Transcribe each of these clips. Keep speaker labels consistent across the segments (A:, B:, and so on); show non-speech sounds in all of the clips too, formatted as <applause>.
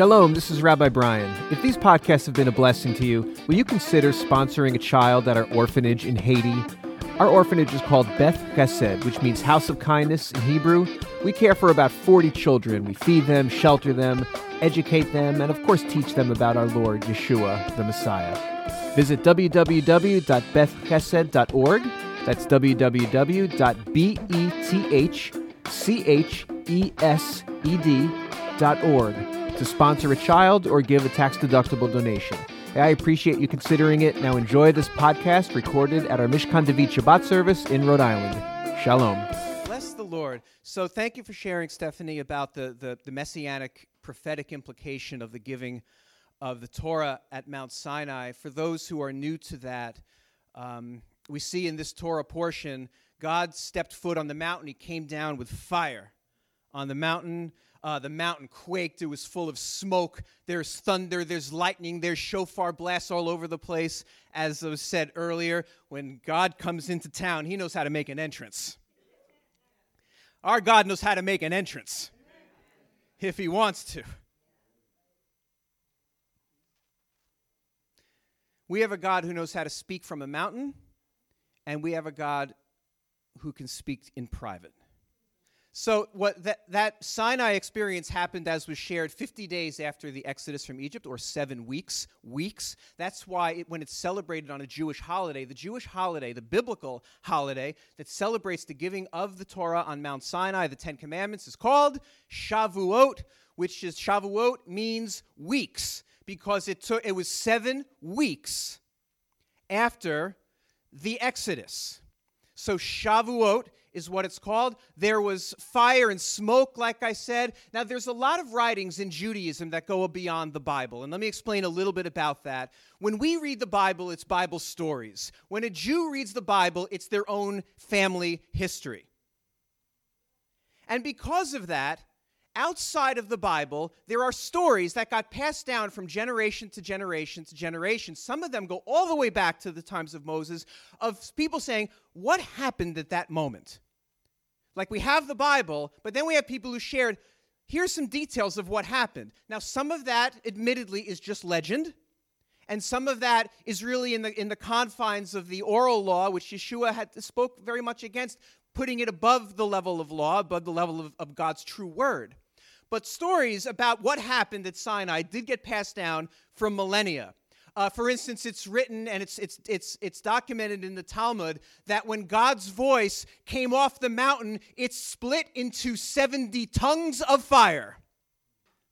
A: Shalom, this is Rabbi Brian. If these podcasts have been a blessing to you, will you consider sponsoring a child at our orphanage in Haiti? Our orphanage is called Beth Chesed, which means House of Kindness in Hebrew. We care for about 40 children. We feed them, shelter them, educate them, and of course teach them about our Lord Yeshua, the Messiah. Visit www.bethchesed.org. That's www.bethchesed.org to sponsor a child or give a tax deductible donation. I appreciate you considering it. Now enjoy this podcast recorded at our Mishkan David Shabbat service in Rhode Island. Shalom.
B: Bless the Lord. So thank you for sharing, Stephanie, about the, the, the messianic prophetic implication of the giving of the Torah at Mount Sinai. For those who are new to that, um, we see in this Torah portion, God stepped foot on the mountain. He came down with fire on the mountain. Uh, the mountain quaked. It was full of smoke. There's thunder. There's lightning. There's shofar blasts all over the place. As was said earlier, when God comes into town, he knows how to make an entrance. Our God knows how to make an entrance if he wants to. We have a God who knows how to speak from a mountain, and we have a God who can speak in private. So what that, that Sinai experience happened as was shared 50 days after the exodus from Egypt or 7 weeks weeks. That's why it, when it's celebrated on a Jewish holiday the Jewish holiday the biblical holiday that celebrates the giving of the Torah on Mount Sinai the 10 commandments is called Shavuot which is Shavuot means weeks because it took it was 7 weeks after the exodus. So Shavuot is what it's called. There was fire and smoke, like I said. Now, there's a lot of writings in Judaism that go beyond the Bible, and let me explain a little bit about that. When we read the Bible, it's Bible stories. When a Jew reads the Bible, it's their own family history. And because of that, outside of the Bible, there are stories that got passed down from generation to generation to generation. Some of them go all the way back to the times of Moses, of people saying, What happened at that moment? Like we have the Bible, but then we have people who shared, Here's some details of what happened. Now, some of that, admittedly, is just legend. And some of that is really in the, in the confines of the oral law, which Yeshua had spoke very much against, putting it above the level of law, above the level of, of God's true word. But stories about what happened at Sinai did get passed down from millennia. Uh, for instance, it's written and it's, it's, it's, it's documented in the Talmud that when God's voice came off the mountain, it split into 70 tongues of fire.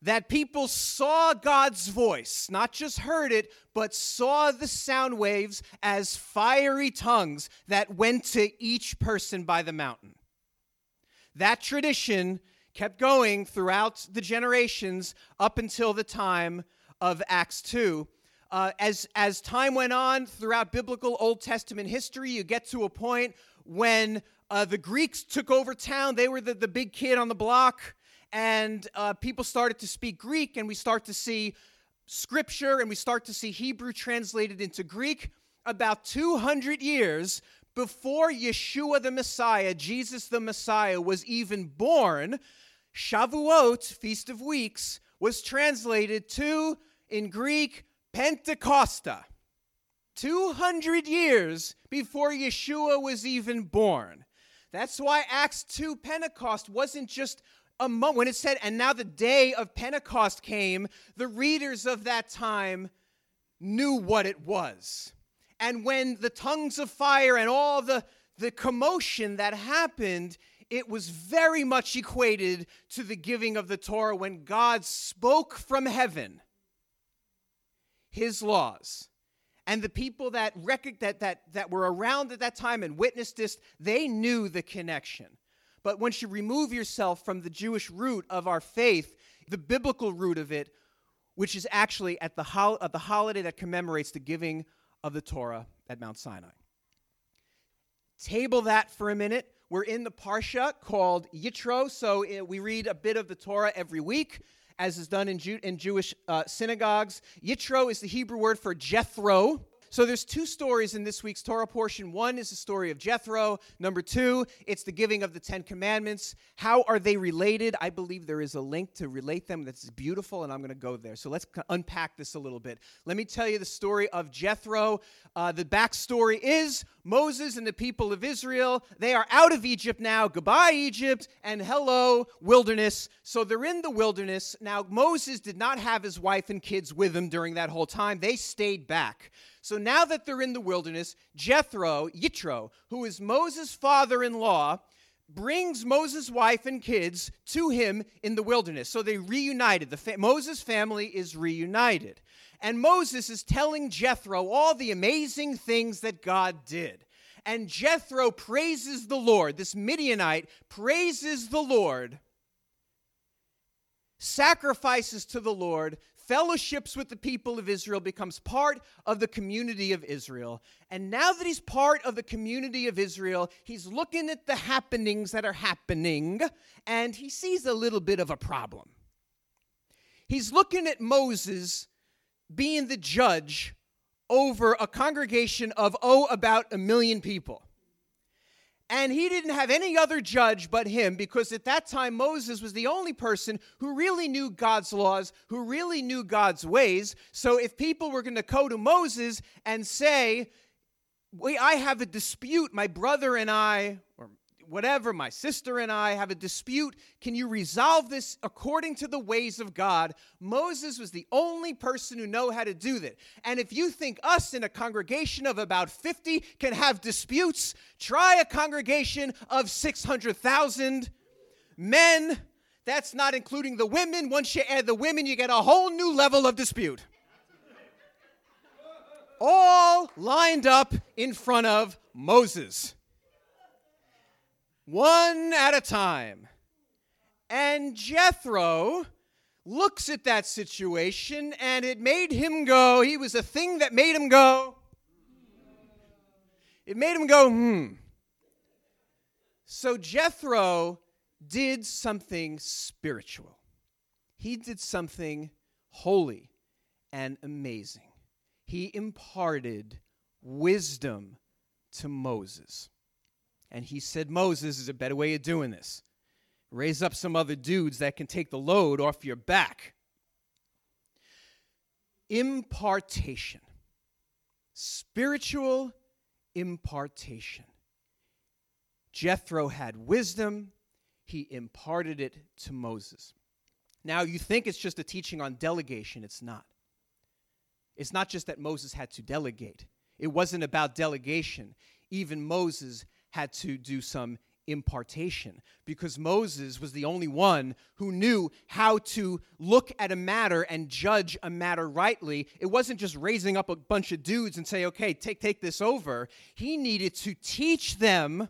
B: That people saw God's voice, not just heard it, but saw the sound waves as fiery tongues that went to each person by the mountain. That tradition kept going throughout the generations up until the time of Acts 2. Uh, as, as time went on throughout biblical Old Testament history, you get to a point when uh, the Greeks took over town. They were the, the big kid on the block, and uh, people started to speak Greek, and we start to see scripture and we start to see Hebrew translated into Greek about 200 years before Yeshua the Messiah, Jesus the Messiah, was even born. Shavuot, Feast of Weeks, was translated to, in Greek, Pentecosta. 200 years before Yeshua was even born. That's why Acts 2 Pentecost wasn't just a moment. When it said, and now the day of Pentecost came, the readers of that time knew what it was. And when the tongues of fire and all the, the commotion that happened, it was very much equated to the giving of the Torah when God spoke from heaven his laws. And the people that, rec- that, that, that were around at that time and witnessed this, they knew the connection. But once you remove yourself from the Jewish root of our faith, the biblical root of it, which is actually at the, at the holiday that commemorates the giving of the Torah at Mount Sinai. Table that for a minute. We're in the Parsha called Yitro, so uh, we read a bit of the Torah every week, as is done in, Jew- in Jewish uh, synagogues. Yitro is the Hebrew word for Jethro. So there's two stories in this week's Torah portion. One is the story of Jethro. Number two, it's the giving of the Ten Commandments. How are they related? I believe there is a link to relate them that's beautiful, and I'm going to go there. So let's unpack this a little bit. Let me tell you the story of Jethro. Uh, the backstory is Moses and the people of Israel. They are out of Egypt now. Goodbye, Egypt, and hello, wilderness. So they're in the wilderness. Now, Moses did not have his wife and kids with him during that whole time. They stayed back. So now that they're in the wilderness, Jethro, Yitro, who is Moses' father in law, brings Moses' wife and kids to him in the wilderness. So they reunited. The fa- Moses family is reunited. And Moses is telling Jethro all the amazing things that God did. And Jethro praises the Lord. This Midianite praises the Lord, sacrifices to the Lord, fellowships with the people of Israel, becomes part of the community of Israel. And now that he's part of the community of Israel, he's looking at the happenings that are happening, and he sees a little bit of a problem. He's looking at Moses being the judge over a congregation of, oh, about a million people. And he didn't have any other judge but him because at that time Moses was the only person who really knew God's laws, who really knew God's ways. So if people were going to go to Moses and say, Wait, I have a dispute, my brother and I, or whatever, my sister and I have a dispute. Can you resolve this according to the ways of God? Moses was the only person who know how to do that. And if you think us in a congregation of about 50 can have disputes, try a congregation of 600,000 men. That's not including the women. Once you add the women, you get a whole new level of dispute. All lined up in front of Moses one at a time. And Jethro looks at that situation and it made him go, he was a thing that made him go, it made him go, hmm. So Jethro did something spiritual. He did something holy and amazing. He imparted wisdom to Moses. And he said, Moses is a better way of doing this. Raise up some other dudes that can take the load off your back. Impartation, spiritual impartation. Jethro had wisdom, he imparted it to Moses. Now, you think it's just a teaching on delegation, it's not. It's not just that Moses had to delegate, it wasn't about delegation. Even Moses had to do some impartation because Moses was the only one who knew how to look at a matter and judge a matter rightly. It wasn't just raising up a bunch of dudes and say, "Okay, take take this over." He needed to teach them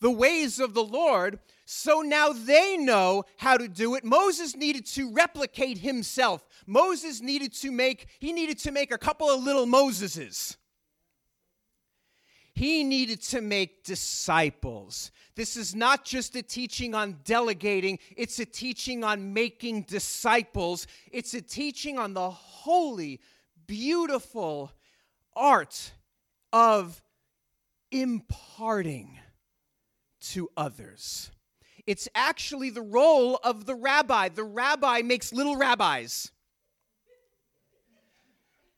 B: the ways of the Lord so now they know how to do it. Moses needed to replicate himself. Moses needed to make he needed to make a couple of little Moseses. He needed to make disciples. This is not just a teaching on delegating, it's a teaching on making disciples. It's a teaching on the holy, beautiful art of imparting to others. It's actually the role of the rabbi. The rabbi makes little rabbis.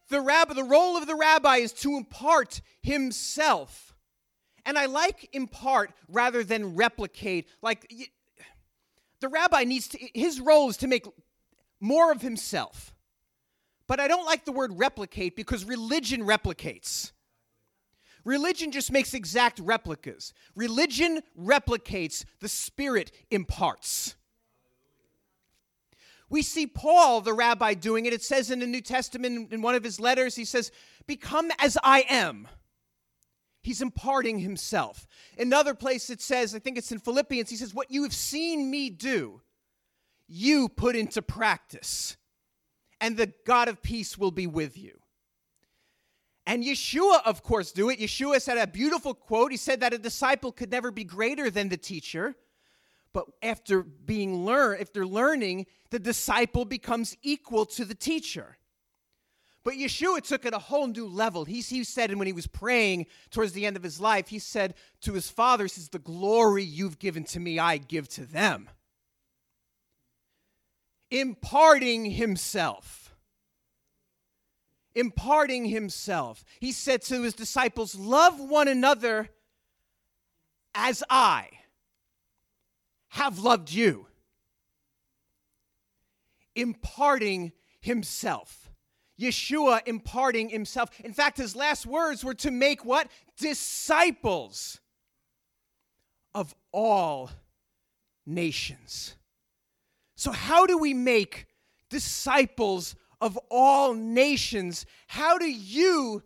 B: The rabbi, the role of the rabbi is to impart himself. And I like impart rather than replicate. Like the rabbi needs to his role is to make more of himself. But I don't like the word replicate because religion replicates. Religion just makes exact replicas. Religion replicates, the spirit imparts. We see Paul, the rabbi, doing it. It says in the New Testament, in one of his letters, he says, Become as I am. He's imparting himself. Another place it says, I think it's in Philippians, he says, What you have seen me do, you put into practice, and the God of peace will be with you. And Yeshua, of course, do it. Yeshua said a beautiful quote. He said that a disciple could never be greater than the teacher. But after being learn, after learning, the disciple becomes equal to the teacher. But Yeshua took it a whole new level. He, he said, and when he was praying towards the end of his life, he said to his father, he says, The glory you've given to me, I give to them. Imparting himself. Imparting himself. He said to his disciples, Love one another as I have loved you. Imparting himself. Yeshua imparting himself. In fact, his last words were to make what? Disciples of all nations. So, how do we make disciples of all nations? How do you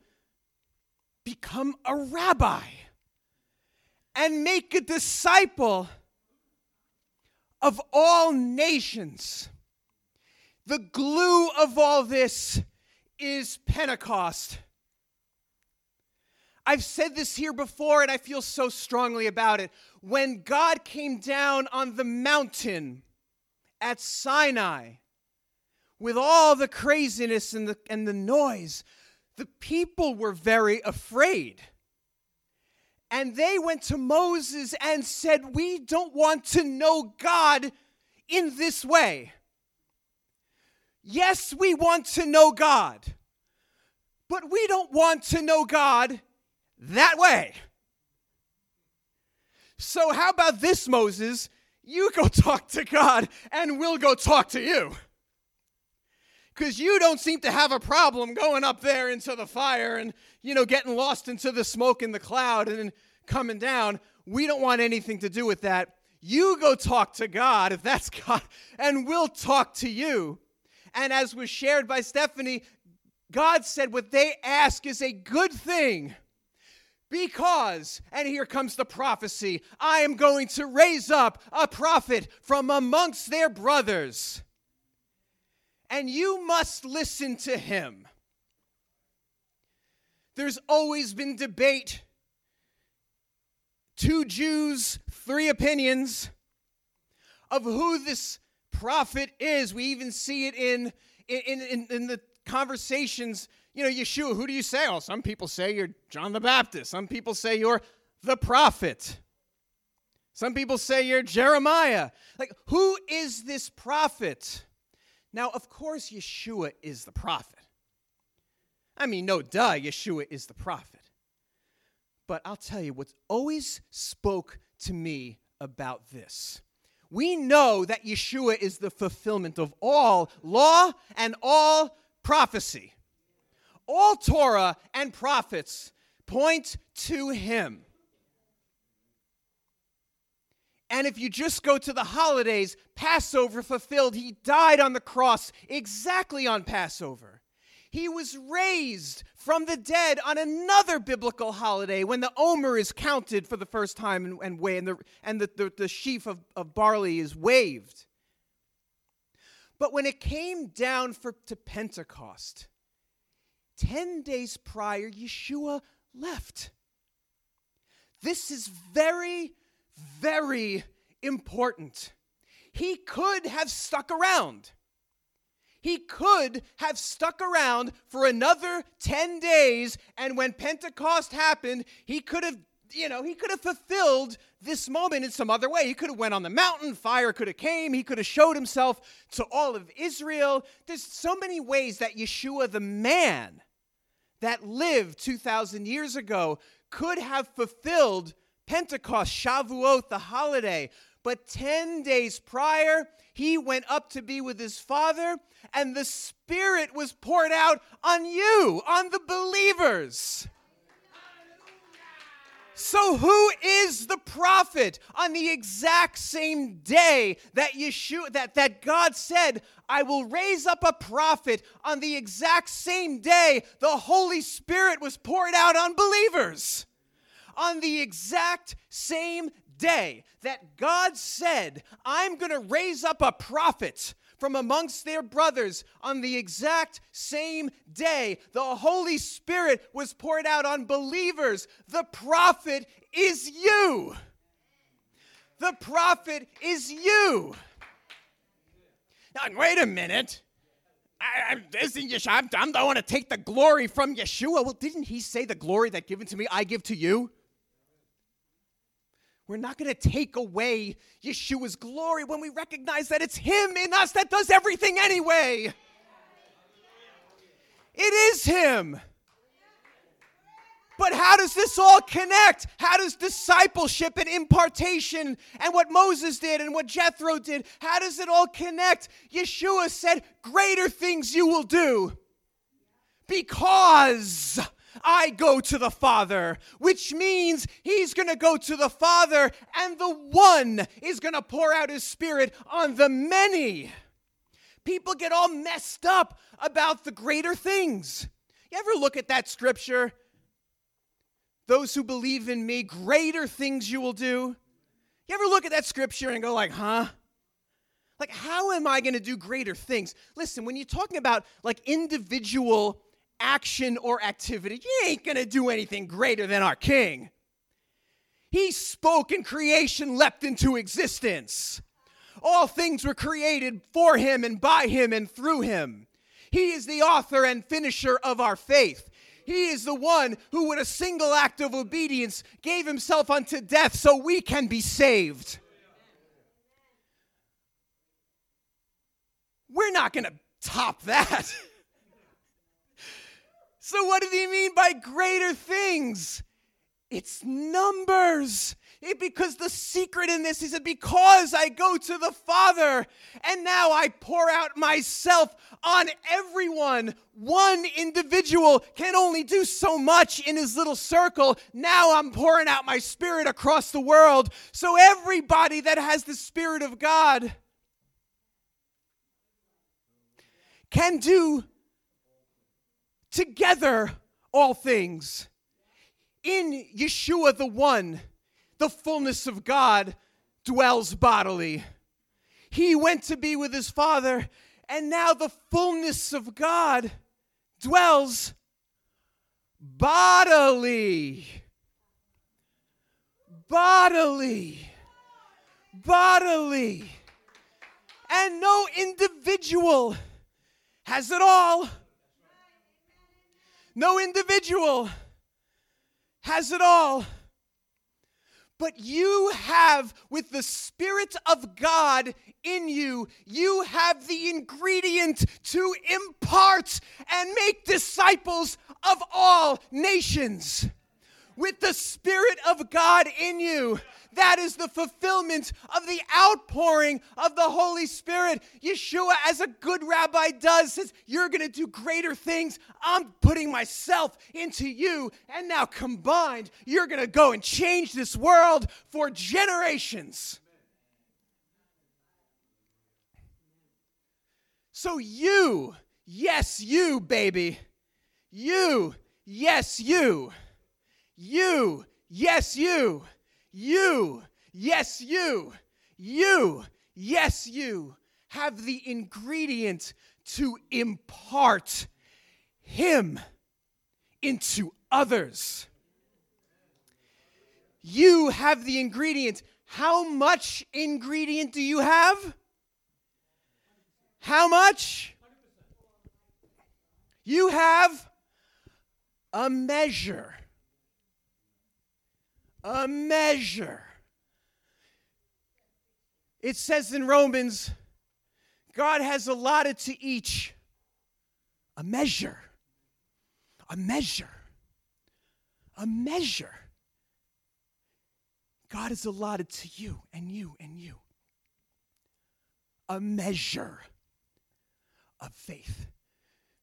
B: become a rabbi and make a disciple of all nations? The glue of all this is Pentecost. I've said this here before and I feel so strongly about it. When God came down on the mountain at Sinai with all the craziness and the, and the noise, the people were very afraid. And they went to Moses and said, We don't want to know God in this way. Yes, we want to know God, but we don't want to know God that way. So, how about this, Moses? You go <laughs> talk to God, and we'll go talk to you. Because you don't seem to have a problem going up there into the fire and, you know, getting lost into the smoke and the cloud and coming down. We don't want anything to do with that. You go talk to God, if that's <laughs> God, and we'll talk to you. And as was shared by Stephanie, God said what they ask is a good thing. Because, and here comes the prophecy I am going to raise up a prophet from amongst their brothers, and you must listen to him. There's always been debate. Two Jews, three opinions of who this prophet is. We even see it in, in, in, in the conversations. You know, Yeshua, who do you say? Oh, some people say you're John the Baptist. Some people say you're the prophet. Some people say you're Jeremiah. Like, who is this prophet? Now, of course, Yeshua is the prophet. I mean, no duh, Yeshua is the prophet. But I'll tell you what's always spoke to me about this we know that Yeshua is the fulfillment of all law and all prophecy. All Torah and prophets point to him. And if you just go to the holidays, Passover fulfilled, he died on the cross exactly on Passover. He was raised from the dead on another biblical holiday when the omer is counted for the first time and, and, and, the, and the, the, the sheaf of, of barley is waved. But when it came down for, to Pentecost, 10 days prior, Yeshua left. This is very, very important. He could have stuck around. He could have stuck around for another 10 days, and when Pentecost happened, he could have you know he could have fulfilled this moment in some other way he could have went on the mountain fire could have came he could have showed himself to all of israel there's so many ways that yeshua the man that lived 2000 years ago could have fulfilled pentecost shavuot the holiday but 10 days prior he went up to be with his father, and the Spirit was poured out on you, on the believers. So, who is the prophet on the exact same day that Yeshua, that, that God said, I will raise up a prophet on the exact same day the Holy Spirit was poured out on believers? On the exact same day that God said, I'm going to raise up a prophet from amongst their brothers on the exact same day the Holy Spirit was poured out on believers. The prophet is you. The prophet is you. Now, wait a minute. I, am this and Yeshua. I'm the one to take the glory from Yeshua. Well, didn't he say the glory that given to me, I give to you? We're not going to take away Yeshua's glory when we recognize that it's Him in us that does everything anyway. It is Him. But how does this all connect? How does discipleship and impartation and what Moses did and what Jethro did, how does it all connect? Yeshua said, Greater things you will do because I go to the Father, which means he's going to go to the Father and the one is going to pour out his Spirit on the many. People get all messed up about the greater things. You ever look at that scripture? those who believe in me, greater things you will do. You ever look at that scripture and go like, huh? Like, how am I going to do greater things? Listen, when you're talking about like individual action or activity, you ain't to do anything greater than our King. He spoke and creation leapt into existence. All things were created for him and by him and through him. He is the author and finisher of our faith. He is the one who, with a single act of obedience, gave himself unto death so we can be saved. We're not going to top that. <laughs> so, what did he mean by greater things? It's numbers. It, because the secret in this is that because I go to the Father and now I pour out myself on everyone, one individual can only do so much in his little circle. Now I'm pouring out my spirit across the world. So everybody that has the Spirit of God can do together all things. In Yeshua, the one the fullness of God dwells bodily. He went to be with his Father, and now the fullness of God dwells bodily. Bodily. Bodily. And no individual has it all. No individual has it all. But you have, with the Spirit of God in you, you have the ingredient to impart and make disciples of all nations. With the Spirit of God in you, that is the fulfillment of the outpouring of the Holy Spirit. Yeshua, as a good rabbi does, says, You're going to do greater things. I'm putting myself into you. And now combined, you're going to go and change this world for generations. So, you, yes, you, baby, you, yes, you, you, yes, you you, yes, you, you, yes, you have the ingredient to impart Him into others. You have the ingredient. How much ingredient do you have? How much? You have a measure a measure. It says in Romans, God has allotted to each a measure. A measure. A measure. God has allotted to you and you and you a measure of faith.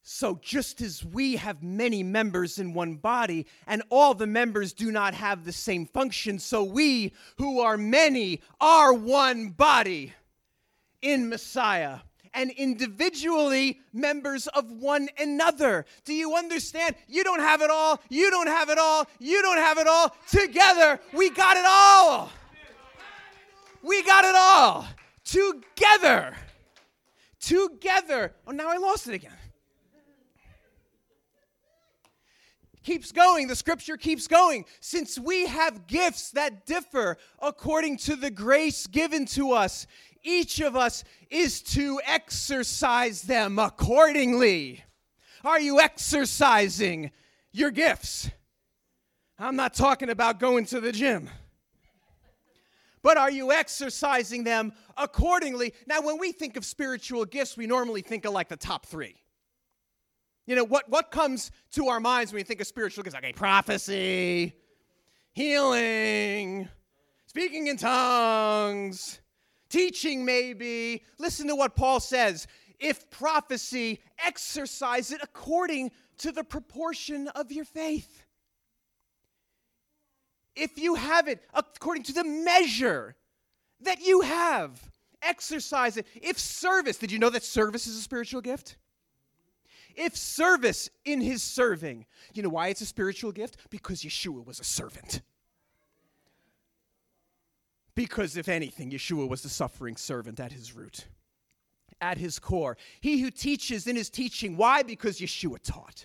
B: So, just as we have many members in one body, and all the members do not have the same function, so we, who are many, are one body in Messiah and individually members of one another. Do you understand? You don't have it all. You don't have it all. You don't have it all. Together, we got it all. We got it all. Together. Together. Oh, now I lost it again. Keeps going. The scripture keeps going. Since we have gifts that differ according to the grace given to us, each of us is to exercise them accordingly. Are you exercising your gifts? I'm not talking about going to the gym. But are you exercising them accordingly? Now, when we think of spiritual gifts, we normally think of like the top three. You know, what, what comes to our minds when we think of spiritual gifts? Okay, prophecy, healing, speaking in tongues, teaching, maybe. Listen to what Paul says. If prophecy, exercise it according to the proportion of your faith. If you have it according to the measure that you have, exercise it. If service, did you know that service is a spiritual gift? If service in his serving, you know why it's a spiritual gift? Because Yeshua was a servant. Because if anything, Yeshua was the suffering servant at his root, at his core. He who teaches in his teaching, why? Because Yeshua taught.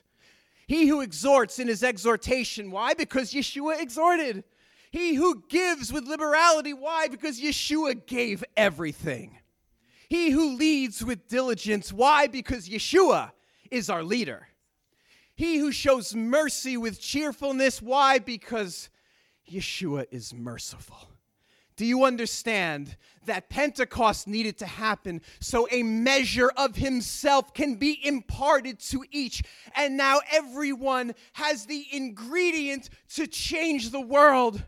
B: He who exhorts in his exhortation, why? Because Yeshua exhorted. He who gives with liberality, why? Because Yeshua gave everything. He who leads with diligence, why? Because Yeshua is our leader. He who shows mercy with cheerfulness, why? Because Yeshua is merciful. Do you understand that Pentecost needed to happen so a measure of himself can be imparted to each? And now everyone has the ingredient to change the world.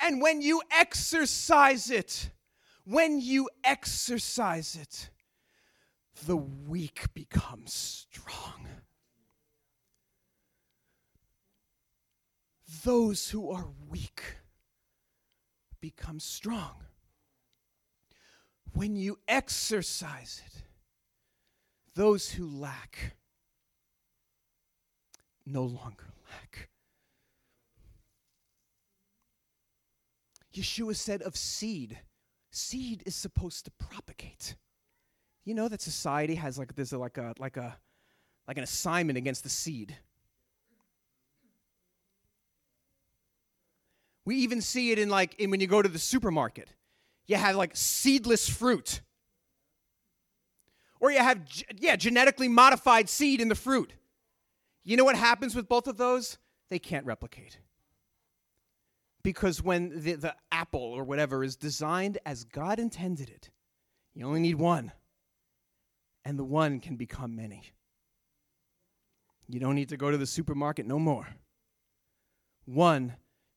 B: And when you exercise it, when you exercise it, the weak become strong. Those who are weak become strong. When you exercise it, those who lack no longer lack. Yeshua said of seed, seed is supposed to propagate. You know that society has like there's a, like a like a like an assignment against the seed. We even see it in like in when you go to the supermarket. You have like seedless fruit. Or you have yeah, genetically modified seed in the fruit. You know what happens with both of those? They can't replicate. Because when the, the apple or whatever is designed as God intended it, you only need one. And the one can become many. You don't need to go to the supermarket no more. One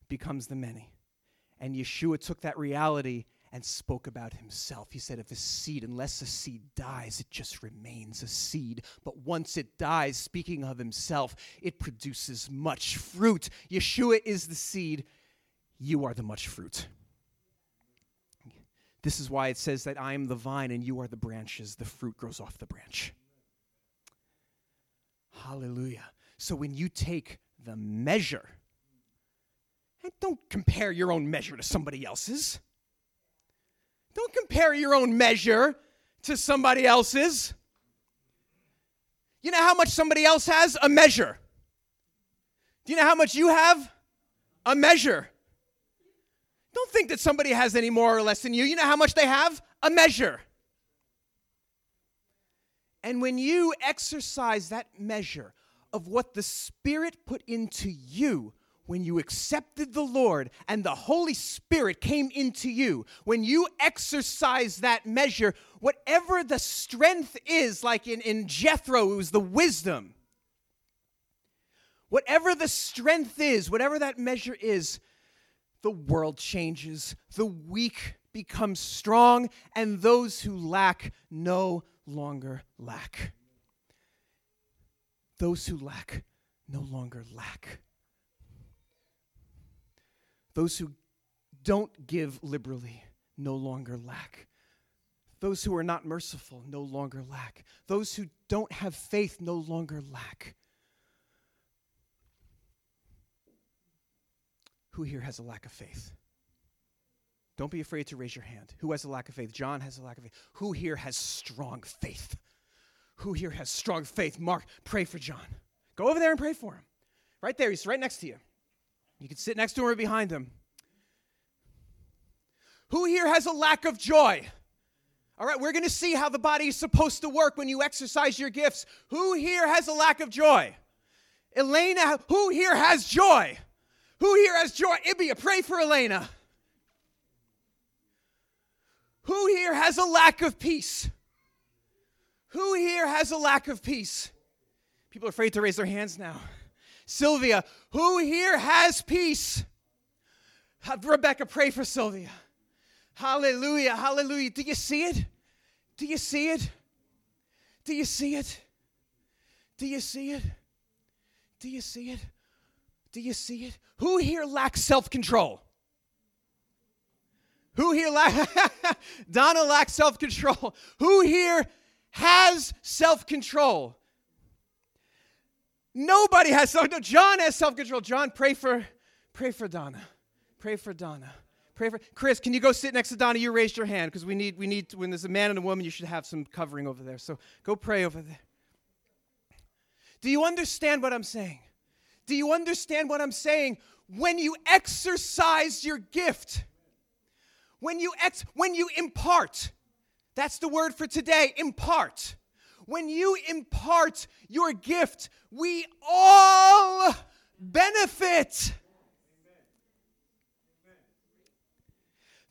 B: becomes the many. And Yeshua took that reality and spoke about himself. He said, If a seed, unless a seed dies, it just remains a seed. But once it dies, speaking of himself, it produces much fruit. Yeshua is the seed, you are the much fruit. This is why it says that I am the vine and you are the branches. The fruit grows off the branch. Hallelujah. So when you take the measure, and don't compare your own measure to somebody else's. Don't compare your own measure to somebody else's. You know how much somebody else has? A measure. Do you know how much you have? A measure. Don't think that somebody has any more or less than you. You know how much they have? A measure. And when you exercise that measure of what the Spirit put into you, when you accepted the Lord and the Holy Spirit came into you, when you exercise that measure, whatever the strength is, like in, in Jethro, it was the wisdom. Whatever the strength is, whatever that measure is, the world changes. The weak become strong, and those who lack no longer lack. Those who lack no longer lack. Those who don't give liberally no longer lack. Those who are not merciful no longer lack. Those who don't have faith no longer lack. Who here has a lack of faith? Don't be afraid to raise your hand. Who has a lack of faith? John has a lack of faith. Who here has strong faith? Who here has strong faith? Mark, pray for John. Go over there and pray for him. Right there, he's right next to you. You can sit next to him or behind him. Who here has a lack of joy? All right, we're going to see how the body is supposed to work when you exercise your gifts. Who here has a lack of joy? Elena, who here has joy? Who here has joy? Ibia, pray for Elena. Who here has a lack of peace? Who here has a lack of peace? People are afraid to raise their hands now. Sylvia, who here has peace? Rebecca, pray for Sylvia. Hallelujah, hallelujah. Do you see it? Do you see it? Do you see it? Do you see it? Do you see it? Do you see it? Who here lacks self control? Who here lacks, <laughs> Donna lacks self control. Who here has self control? Nobody has self control. John has self control. John, pray for, pray for Donna. Pray for Donna. Pray for Chris. Can you go sit next to Donna? You raised your hand because we need we need when there's a man and a woman, you should have some covering over there. So go pray over there. Do you understand what I'm saying? Do you understand what I'm saying? When you exercise your gift, when you ex- when you impart, that's the word for today, impart. When you impart your gift, we all benefit.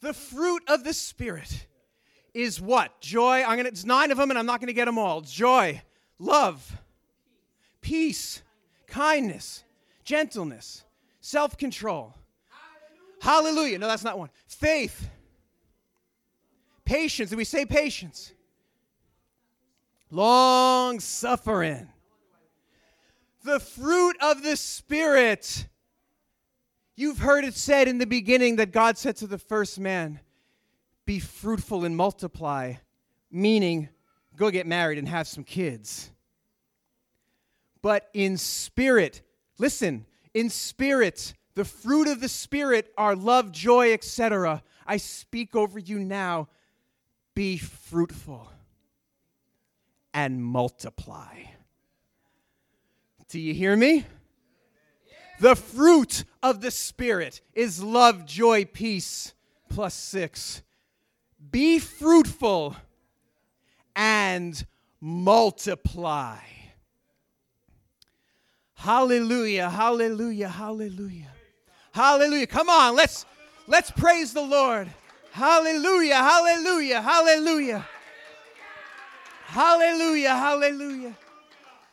B: The fruit of the Spirit is what? Joy. I'm gonna. It's nine of them, and I'm not gonna get them all. Joy, love, peace, kindness, gentleness, self-control. Hallelujah. Hallelujah. No, that's not one. Faith, patience. Did we say patience? Long suffering. The fruit of the Spirit You've heard it said in the beginning that God said to the first man, Be fruitful and multiply, meaning go get married and have some kids. But in spirit, listen, in spirit, the fruit of the Spirit are love, joy, etc. I speak over you now be fruitful and multiply. Do you hear me? The fruit of the Spirit is love, joy, peace, plus six. Be fruitful and multiply. Hallelujah, hallelujah, hallelujah. Hallelujah. Come on, let's let's praise the Lord. Hallelujah, hallelujah, hallelujah. Hallelujah, hallelujah.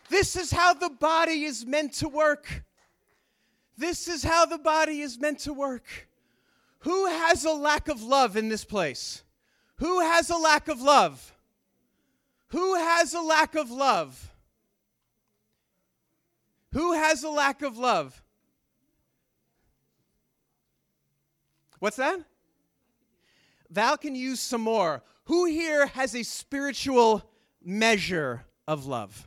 B: This is how the body is meant to work. This is how the body is meant to work. Who has a lack of love in this place? Who has a lack of love? Who has a lack of love? Who has a lack of love? What's that? Val can use some more. Who here has a spiritual measure of love?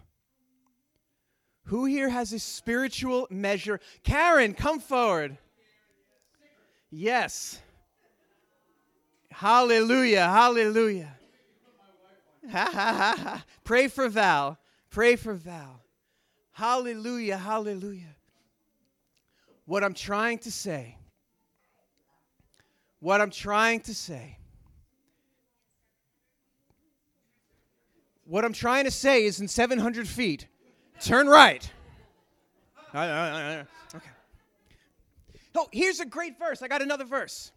B: Who here has a spiritual measure? Karen, come forward. Yes. Hallelujah, hallelujah. Ha ha ha ha. Pray for Val. Pray for Val. Hallelujah, hallelujah. What I'm trying to say, what I'm trying to say, what I'm trying to say is in 700 feet, Turn right. <laughs> Okay. Oh, here's a great verse. I got another verse.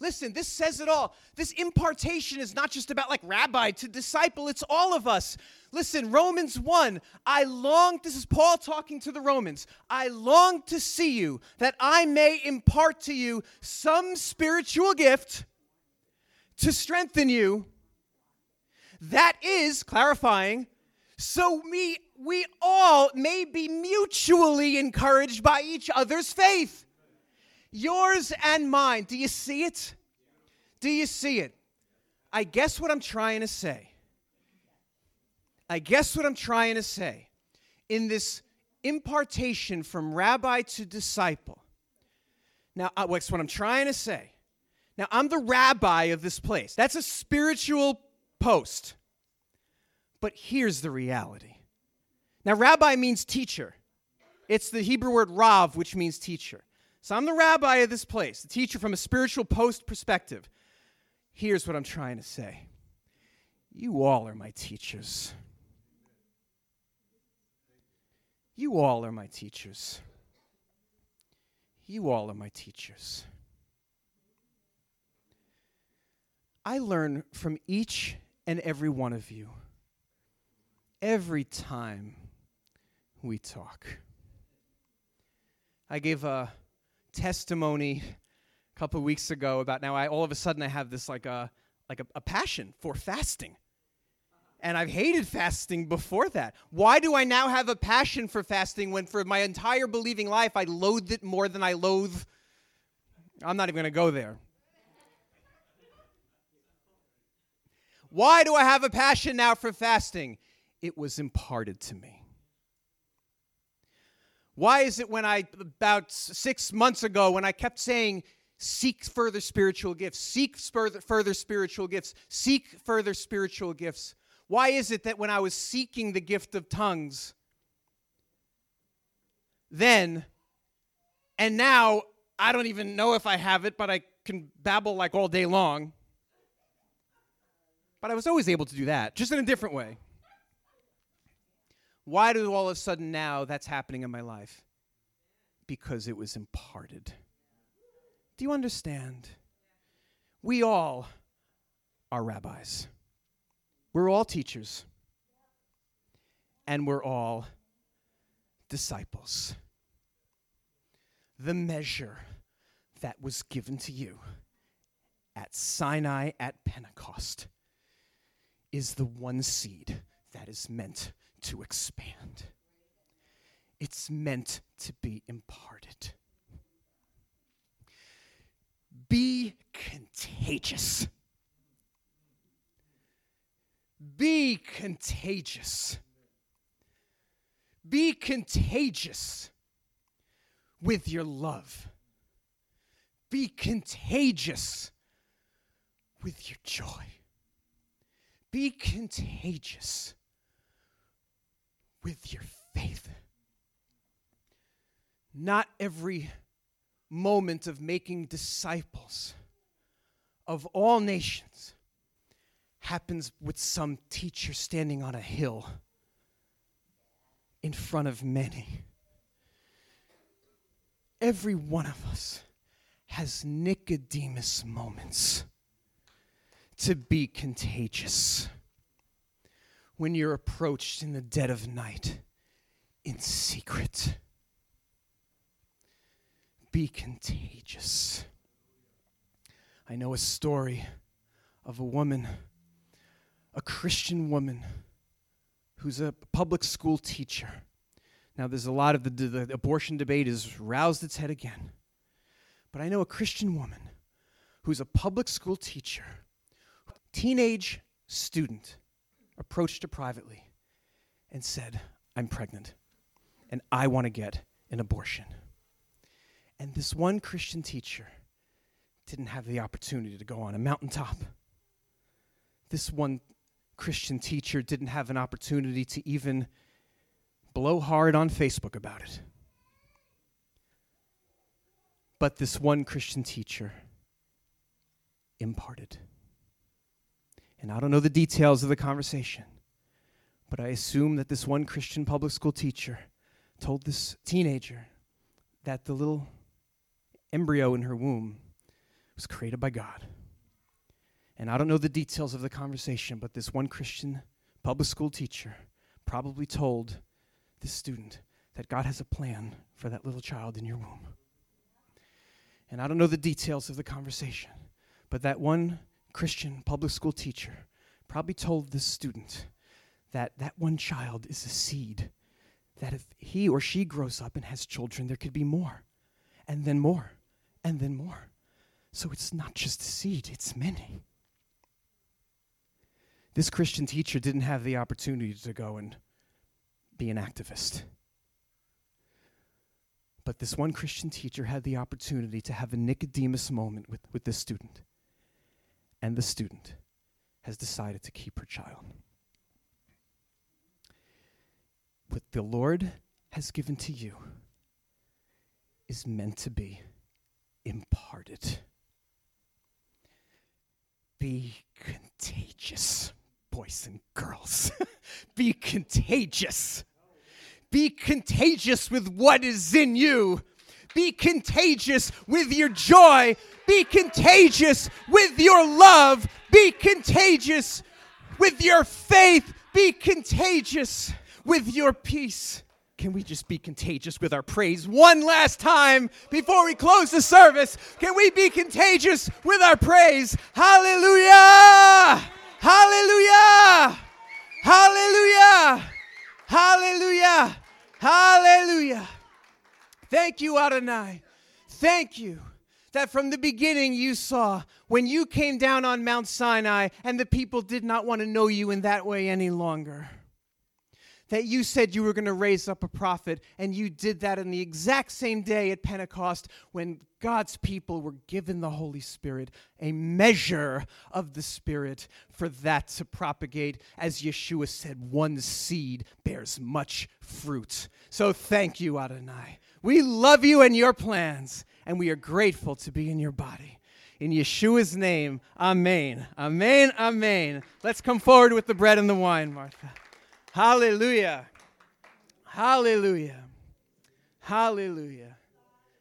B: Listen, this says it all. This impartation is not just about like rabbi to disciple, it's all of us. Listen, Romans 1, I long, this is Paul talking to the Romans. I long to see you that I may impart to you some spiritual gift to strengthen you. That is, clarifying, so we, we all may be mutually encouraged by each other's faith. Yours and mine. Do you see it? Do you see it? I guess what I'm trying to say. I guess what I'm trying to say in this impartation from rabbi to disciple. Now, uh, what's what I'm trying to say. Now, I'm the rabbi of this place. That's a spiritual post. But here's the reality. Now, rabbi means teacher. It's the Hebrew word rav, which means teacher. So I'm the rabbi of this place, the teacher from a spiritual post perspective. Here's what I'm trying to say You all are my teachers. You all are my teachers. You all are my teachers. I learn from each and every one of you every time we talk. I gave a testimony a couple of weeks ago about now I all of a sudden I have this like a like a, a passion for fasting. And I've hated fasting before that. Why do I now have a passion for fasting when for my entire believing life I loathed it more than I loathe? I'm not even going to go there. Why do I have a passion now for fasting? It was imparted to me. Why is it when I, about six months ago, when I kept saying, seek further spiritual gifts, seek further, spiritual gifts, seek further spiritual gifts? Why is it that when I was seeking the gift of tongues, then, and now I don't even know if I have it, but I can babble like all day long. But I was always able to do that, just in a different way. Why do all of a sudden now that's happening in my life? Because it was imparted. Do you understand? We all are rabbis. We're all teachers. And we're all disciples. The measure that was given to you at Sinai at Pentecost is the one seed that is meant to expand. It's meant to be imparted. Be contagious. Be contagious. Be contagious with your love. Be contagious with your joy. Be contagious with your faith. Not every moment of making disciples of all nations happens with some teacher standing on a hill in front of many. Every one of us has Nicodemus moments to be contagious when you're approached in the dead of night in secret. Be contagious. I know a story of a woman, a Christian woman, who's a public school teacher. Now, there's a lot of the, the abortion debate has roused its head again. But I know a Christian woman who's a public school teacher, teenage student approached her privately and said, I'm pregnant and I want to get an abortion. And this one Christian teacher didn't have the opportunity to go on a mountaintop. This one Christian teacher didn't have an opportunity to even blow hard on Facebook about it. But this one Christian teacher imparted. And I don't know the details of the conversation, but I assume that this one Christian public school teacher told this teenager that the little embryo in her womb was created by God. And I don't know the details of the conversation, but this one Christian public school teacher probably told this student that God has a plan for that little child in your womb. And I don't know the details of the conversation, but that one Christian public school teacher probably told this student that that one child is a seed, that if he or she grows up and has children, there could be more, and then more, and then more. So it's not just a seed, it's many. This Christian teacher didn't have the opportunity to go and be an activist. But this one Christian teacher had the opportunity to have a Nicodemus moment with, with this student and the student has decided to keep her child. What the Lord has given to you is meant to be imparted. Be contagious. boys and girls. <laughs> be contagious. Be contagious with what is in you. Be contagious with your joy. Be contagious with your love. Be contagious with your faith. Be contagious with your peace. Can we just be contagious with our praise one last time before we close the service? Can we be contagious with our praise? Hallelujah! Hallelujah! Hallelujah! Hallelujah! Hallelujah! Thank you, Adonai. Thank you that from the beginning you saw when you came down on Mount Sinai and the people did not want to know you in that way any longer that you said you were going to raise up a prophet, and you did that in the exact same day at Pentecost when God's people were given the Holy Spirit, a measure of the Spirit for that to propagate. As Yeshua said, one seed bears much fruit. So thank you, Adonai. We love you and your plans, and we are grateful to be in your body. In Yeshua's name, Amen. Amen. Amen. Let's come forward with the bread and the wine, Martha. Hallelujah. Hallelujah. Hallelujah.